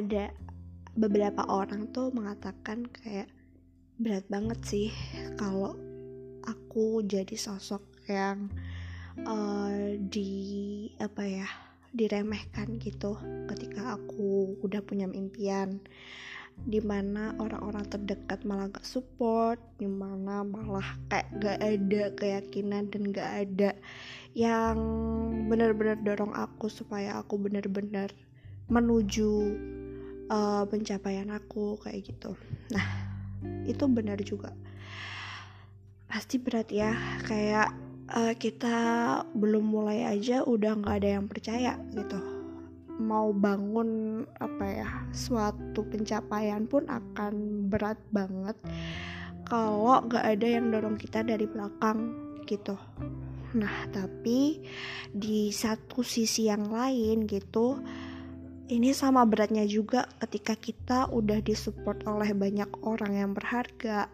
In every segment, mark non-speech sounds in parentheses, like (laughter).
ada beberapa orang tuh mengatakan kayak berat banget sih kalau aku jadi sosok yang uh, di apa ya diremehkan gitu ketika aku udah punya impian di mana orang-orang terdekat malah gak support di mana malah kayak gak ada keyakinan dan gak ada yang benar-benar dorong aku supaya aku benar-benar menuju uh, pencapaian aku kayak gitu. Nah itu benar juga. Pasti berat ya kayak uh, kita belum mulai aja udah nggak ada yang percaya gitu. Mau bangun apa ya suatu pencapaian pun akan berat banget kalau nggak ada yang dorong kita dari belakang gitu. Nah tapi di satu sisi yang lain gitu ini sama beratnya juga ketika kita udah disupport oleh banyak orang yang berharga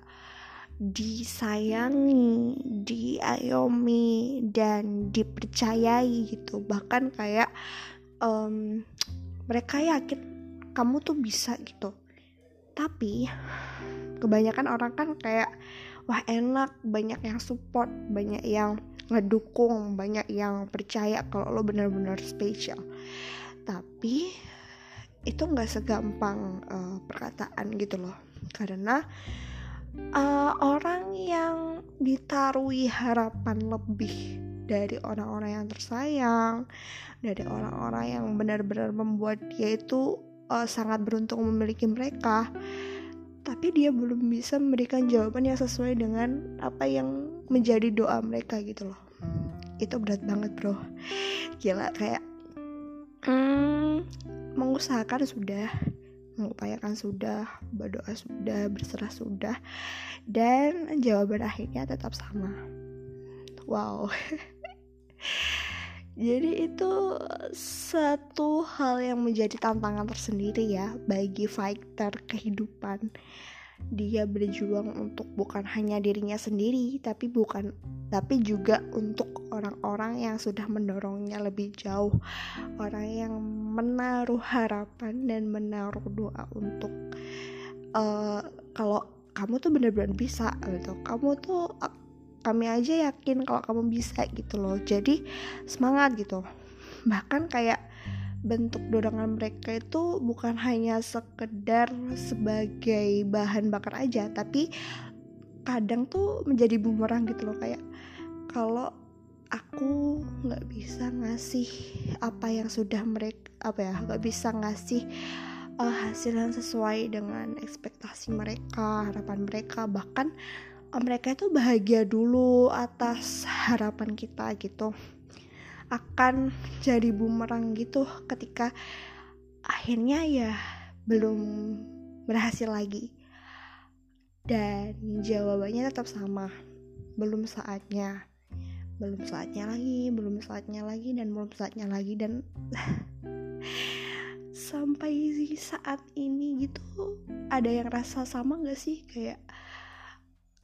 disayangi, diayomi dan dipercayai gitu. Bahkan kayak um, mereka yakin kamu tuh bisa gitu. Tapi kebanyakan orang kan kayak wah enak, banyak yang support, banyak yang ngedukung, banyak yang percaya kalau lo bener-bener spesial. Tapi itu nggak segampang uh, perkataan gitu loh, karena uh, orang yang ditarui harapan lebih dari orang-orang yang tersayang, dari orang-orang yang benar-benar membuat dia itu uh, sangat beruntung memiliki mereka, tapi dia belum bisa memberikan jawaban yang sesuai dengan apa yang menjadi doa mereka gitu loh. Itu berat banget bro, gila kayak hmm, mengusahakan sudah mengupayakan sudah, berdoa sudah, berserah sudah, dan jawaban akhirnya tetap sama. Wow. (laughs) Jadi itu satu hal yang menjadi tantangan tersendiri ya bagi fighter kehidupan dia berjuang untuk bukan hanya dirinya sendiri tapi bukan tapi juga untuk orang-orang yang sudah mendorongnya lebih jauh. Orang yang menaruh harapan dan menaruh doa untuk uh, kalau kamu tuh benar-benar bisa gitu. Kamu tuh kami aja yakin kalau kamu bisa gitu loh. Jadi semangat gitu. Bahkan kayak bentuk dorongan mereka itu bukan hanya sekedar sebagai bahan bakar aja tapi kadang tuh menjadi bumerang gitu loh kayak kalau aku nggak bisa ngasih apa yang sudah mereka apa ya nggak bisa ngasih uh, hasil yang sesuai dengan ekspektasi mereka harapan mereka bahkan uh, mereka itu bahagia dulu atas harapan kita gitu akan jadi bumerang gitu ketika akhirnya ya belum berhasil lagi. Dan jawabannya tetap sama. Belum saatnya. Belum saatnya lagi belum saatnya lagi dan belum saatnya lagi dan (laughs) sampai saat ini gitu ada yang rasa sama gak sih? Kayak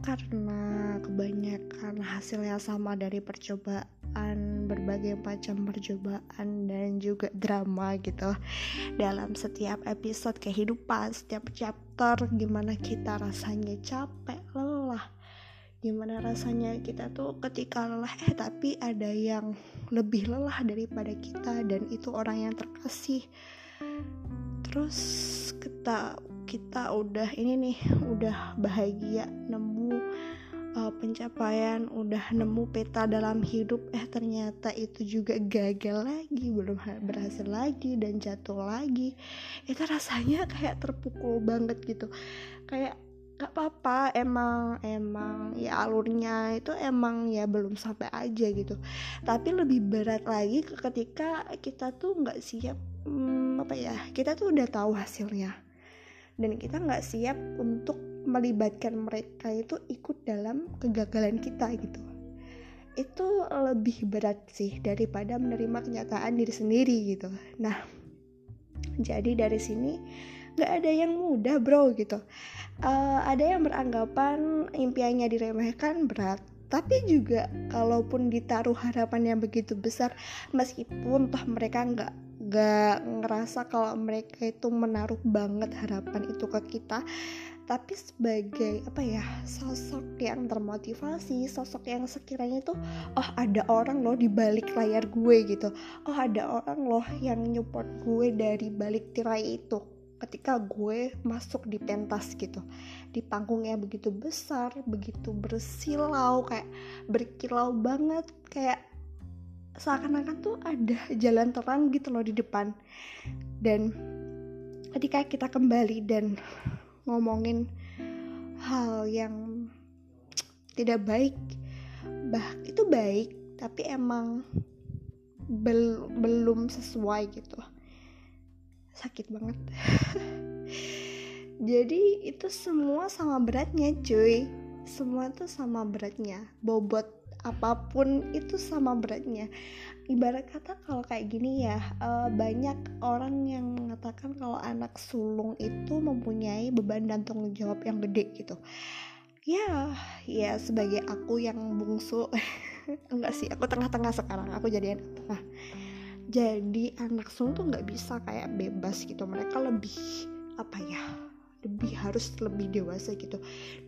karena kebanyakan hasilnya sama dari percobaan berbagai macam percobaan dan juga drama gitu dalam setiap episode kehidupan setiap chapter. Gimana kita rasanya capek lelah. Gimana rasanya kita tuh ketika lelah eh tapi ada yang lebih lelah daripada kita dan itu orang yang terkasih. Terus kita kita udah ini nih udah bahagia nemu pencapaian udah nemu peta dalam hidup eh ternyata itu juga gagal lagi belum berhasil lagi dan jatuh lagi. Itu rasanya kayak terpukul banget gitu. Kayak gak apa-apa emang emang ya alurnya itu emang ya belum sampai aja gitu. Tapi lebih berat lagi ketika kita tuh nggak siap hmm, apa ya kita tuh udah tahu hasilnya. Dan kita nggak siap untuk melibatkan mereka itu ikut dalam kegagalan kita gitu. Itu lebih berat sih daripada menerima kenyataan diri sendiri gitu. Nah jadi dari sini nggak ada yang mudah bro gitu. Uh, ada yang beranggapan impiannya diremehkan berat. Tapi juga kalaupun ditaruh harapan yang begitu besar meskipun toh mereka nggak nggak ngerasa kalau mereka itu menaruh banget harapan itu ke kita tapi sebagai apa ya sosok yang termotivasi sosok yang sekiranya itu oh ada orang loh di balik layar gue gitu. Oh ada orang loh yang nyupport gue dari balik tirai itu ketika gue masuk di pentas gitu. Di panggung yang begitu besar begitu bersilau kayak berkilau banget kayak seakan-akan tuh ada jalan terang gitu loh di depan. Dan ketika kita kembali dan ngomongin hal yang tidak baik. Bah itu baik tapi emang bel belum sesuai gitu. Sakit banget. (laughs) Jadi itu semua sama beratnya cuy. Semua tuh sama beratnya. Bobot apa pun itu sama beratnya. Ibarat kata kalau kayak gini ya uh, banyak orang yang mengatakan kalau anak sulung itu mempunyai beban dan tanggung jawab yang gede gitu. Ya ya sebagai aku yang bungsu (laughs) enggak sih aku tengah-tengah sekarang aku jadi anak tengah jadi anak sulung tuh nggak bisa kayak bebas gitu mereka lebih apa ya lebih harus lebih dewasa gitu.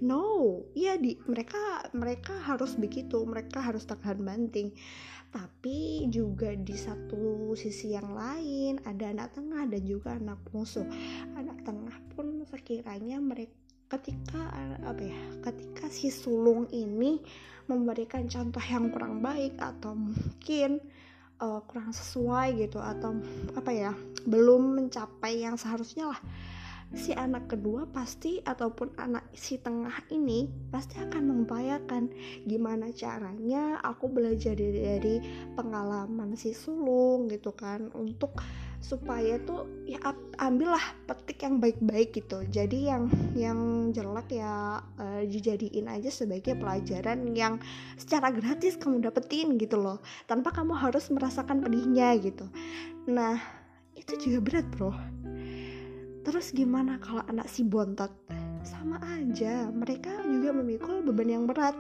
No ya di mereka mereka harus begitu mereka harus tahan banting. Tapi juga di satu sisi yang lain ada anak tengah dan juga anak musuh. Anak tengah pun sekiranya mereka ketika apa ya ketika si sulung ini memberikan contoh yang kurang baik atau mungkin uh, kurang sesuai gitu atau apa ya belum mencapai yang seharusnya lah si anak kedua pasti ataupun anak si tengah ini pasti akan mengupayakan gimana caranya aku belajar dari, dari pengalaman si sulung gitu kan untuk supaya tuh ya ambillah petik yang baik-baik gitu. Jadi yang yang jelek ya uh, dijadiin aja sebagai pelajaran yang secara gratis kamu dapetin gitu loh tanpa kamu harus merasakan pedihnya gitu. Nah itu juga berat bro Terus gimana kalau anak si bontot? Sama aja, mereka juga memikul beban yang berat.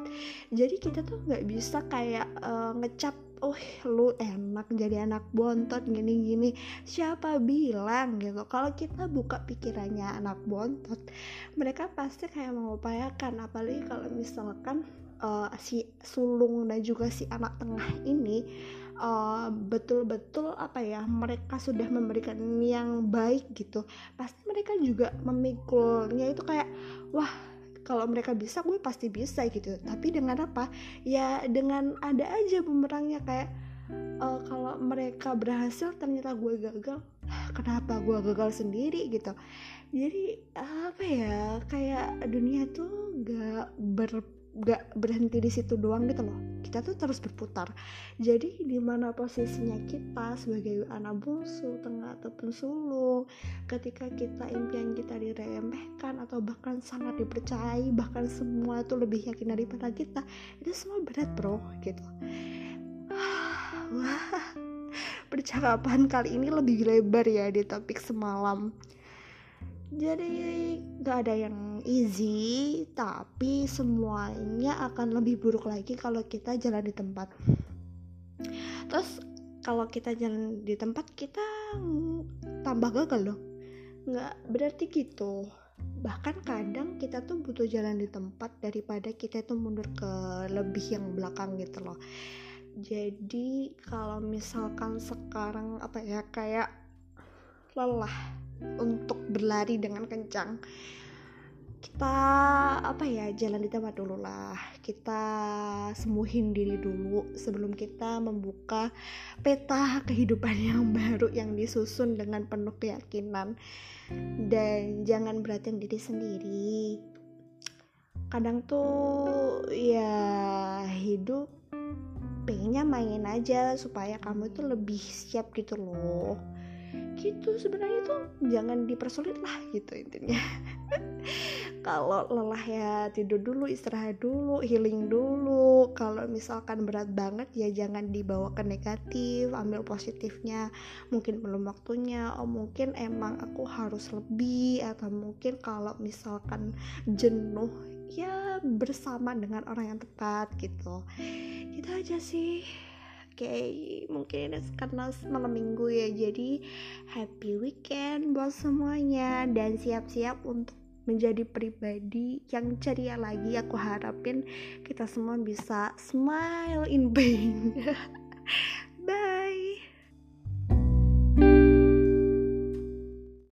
Jadi kita tuh nggak bisa kayak uh, ngecap, oh lu enak jadi anak bontot gini-gini. Siapa bilang gitu? Kalau kita buka pikirannya anak bontot, mereka pasti kayak mengupayakan. Apalagi kalau misalkan uh, si sulung dan juga si anak tengah ini Eh, betul-betul uh, apa ya mereka sudah memberikan yang baik gitu. Pasti mereka juga memikulnya itu kayak wah kalau mereka bisa gue pasti bisa gitu. Tapi dengan apa? Ya dengan ada aja bumerangnya kayak uh, kalau mereka berhasil ternyata gue gagal kenapa gue gagal sendiri? gitu. Jadi apa ya kayak dunia tuh gak ber gak berhenti di situ doang gitu loh. Kita tuh terus berputar. Jadi di mana posisinya kita sebagai anak bungsu tengah ataupun sulung ketika kita impian kita diremehkan atau bahkan sangat dipercayai bahkan semua tuh lebih yakin daripada kita itu semua berat bro gitu. (sighs) Wah percakapan kali ini lebih lebar ya di topik semalam jadi gak ada yang easy tapi semuanya akan lebih buruk lagi kalau kita jalan di tempat. Terus kalau kita jalan di tempat kita tambah gagal loh. Nggak berarti gitu. Bahkan kadang kita tuh butuh jalan di tempat daripada kita tuh mundur ke lebih yang belakang gitu loh. Jadi kalau misalkan sekarang apa ya kayak lelah untuk berlari dengan kencang. Kita apa ya jalan di tempat dulu lah. Kita sembuhin diri dulu sebelum kita membuka peta kehidupan (laughs) yang baru yang disusun dengan penuh keyakinan. Dan jangan beratin diri sendiri. Kadang tuh ya hidup pengennya main aja supaya kamu tuh lebih siap gitu loh gitu sebenarnya tuh jangan dipersulit lah gitu intinya. (laughs) Kalau lelah ya tidur dulu istirahat dulu healing dulu. Kalau misalkan berat banget ya jangan dibawa ke negatif ambil positifnya. Mungkin belum waktunya oh mungkin emang aku harus lebih atau mungkin kalau misalkan jenuh ya bersama dengan orang yang tepat gitu. Itu aja sih okay, mungkin ini karena malam minggu ya jadi happy weekend buat semuanya dan siap-siap untuk menjadi pribadi yang ceria lagi. Aku harapin kita semua bisa smile in (laughs) pain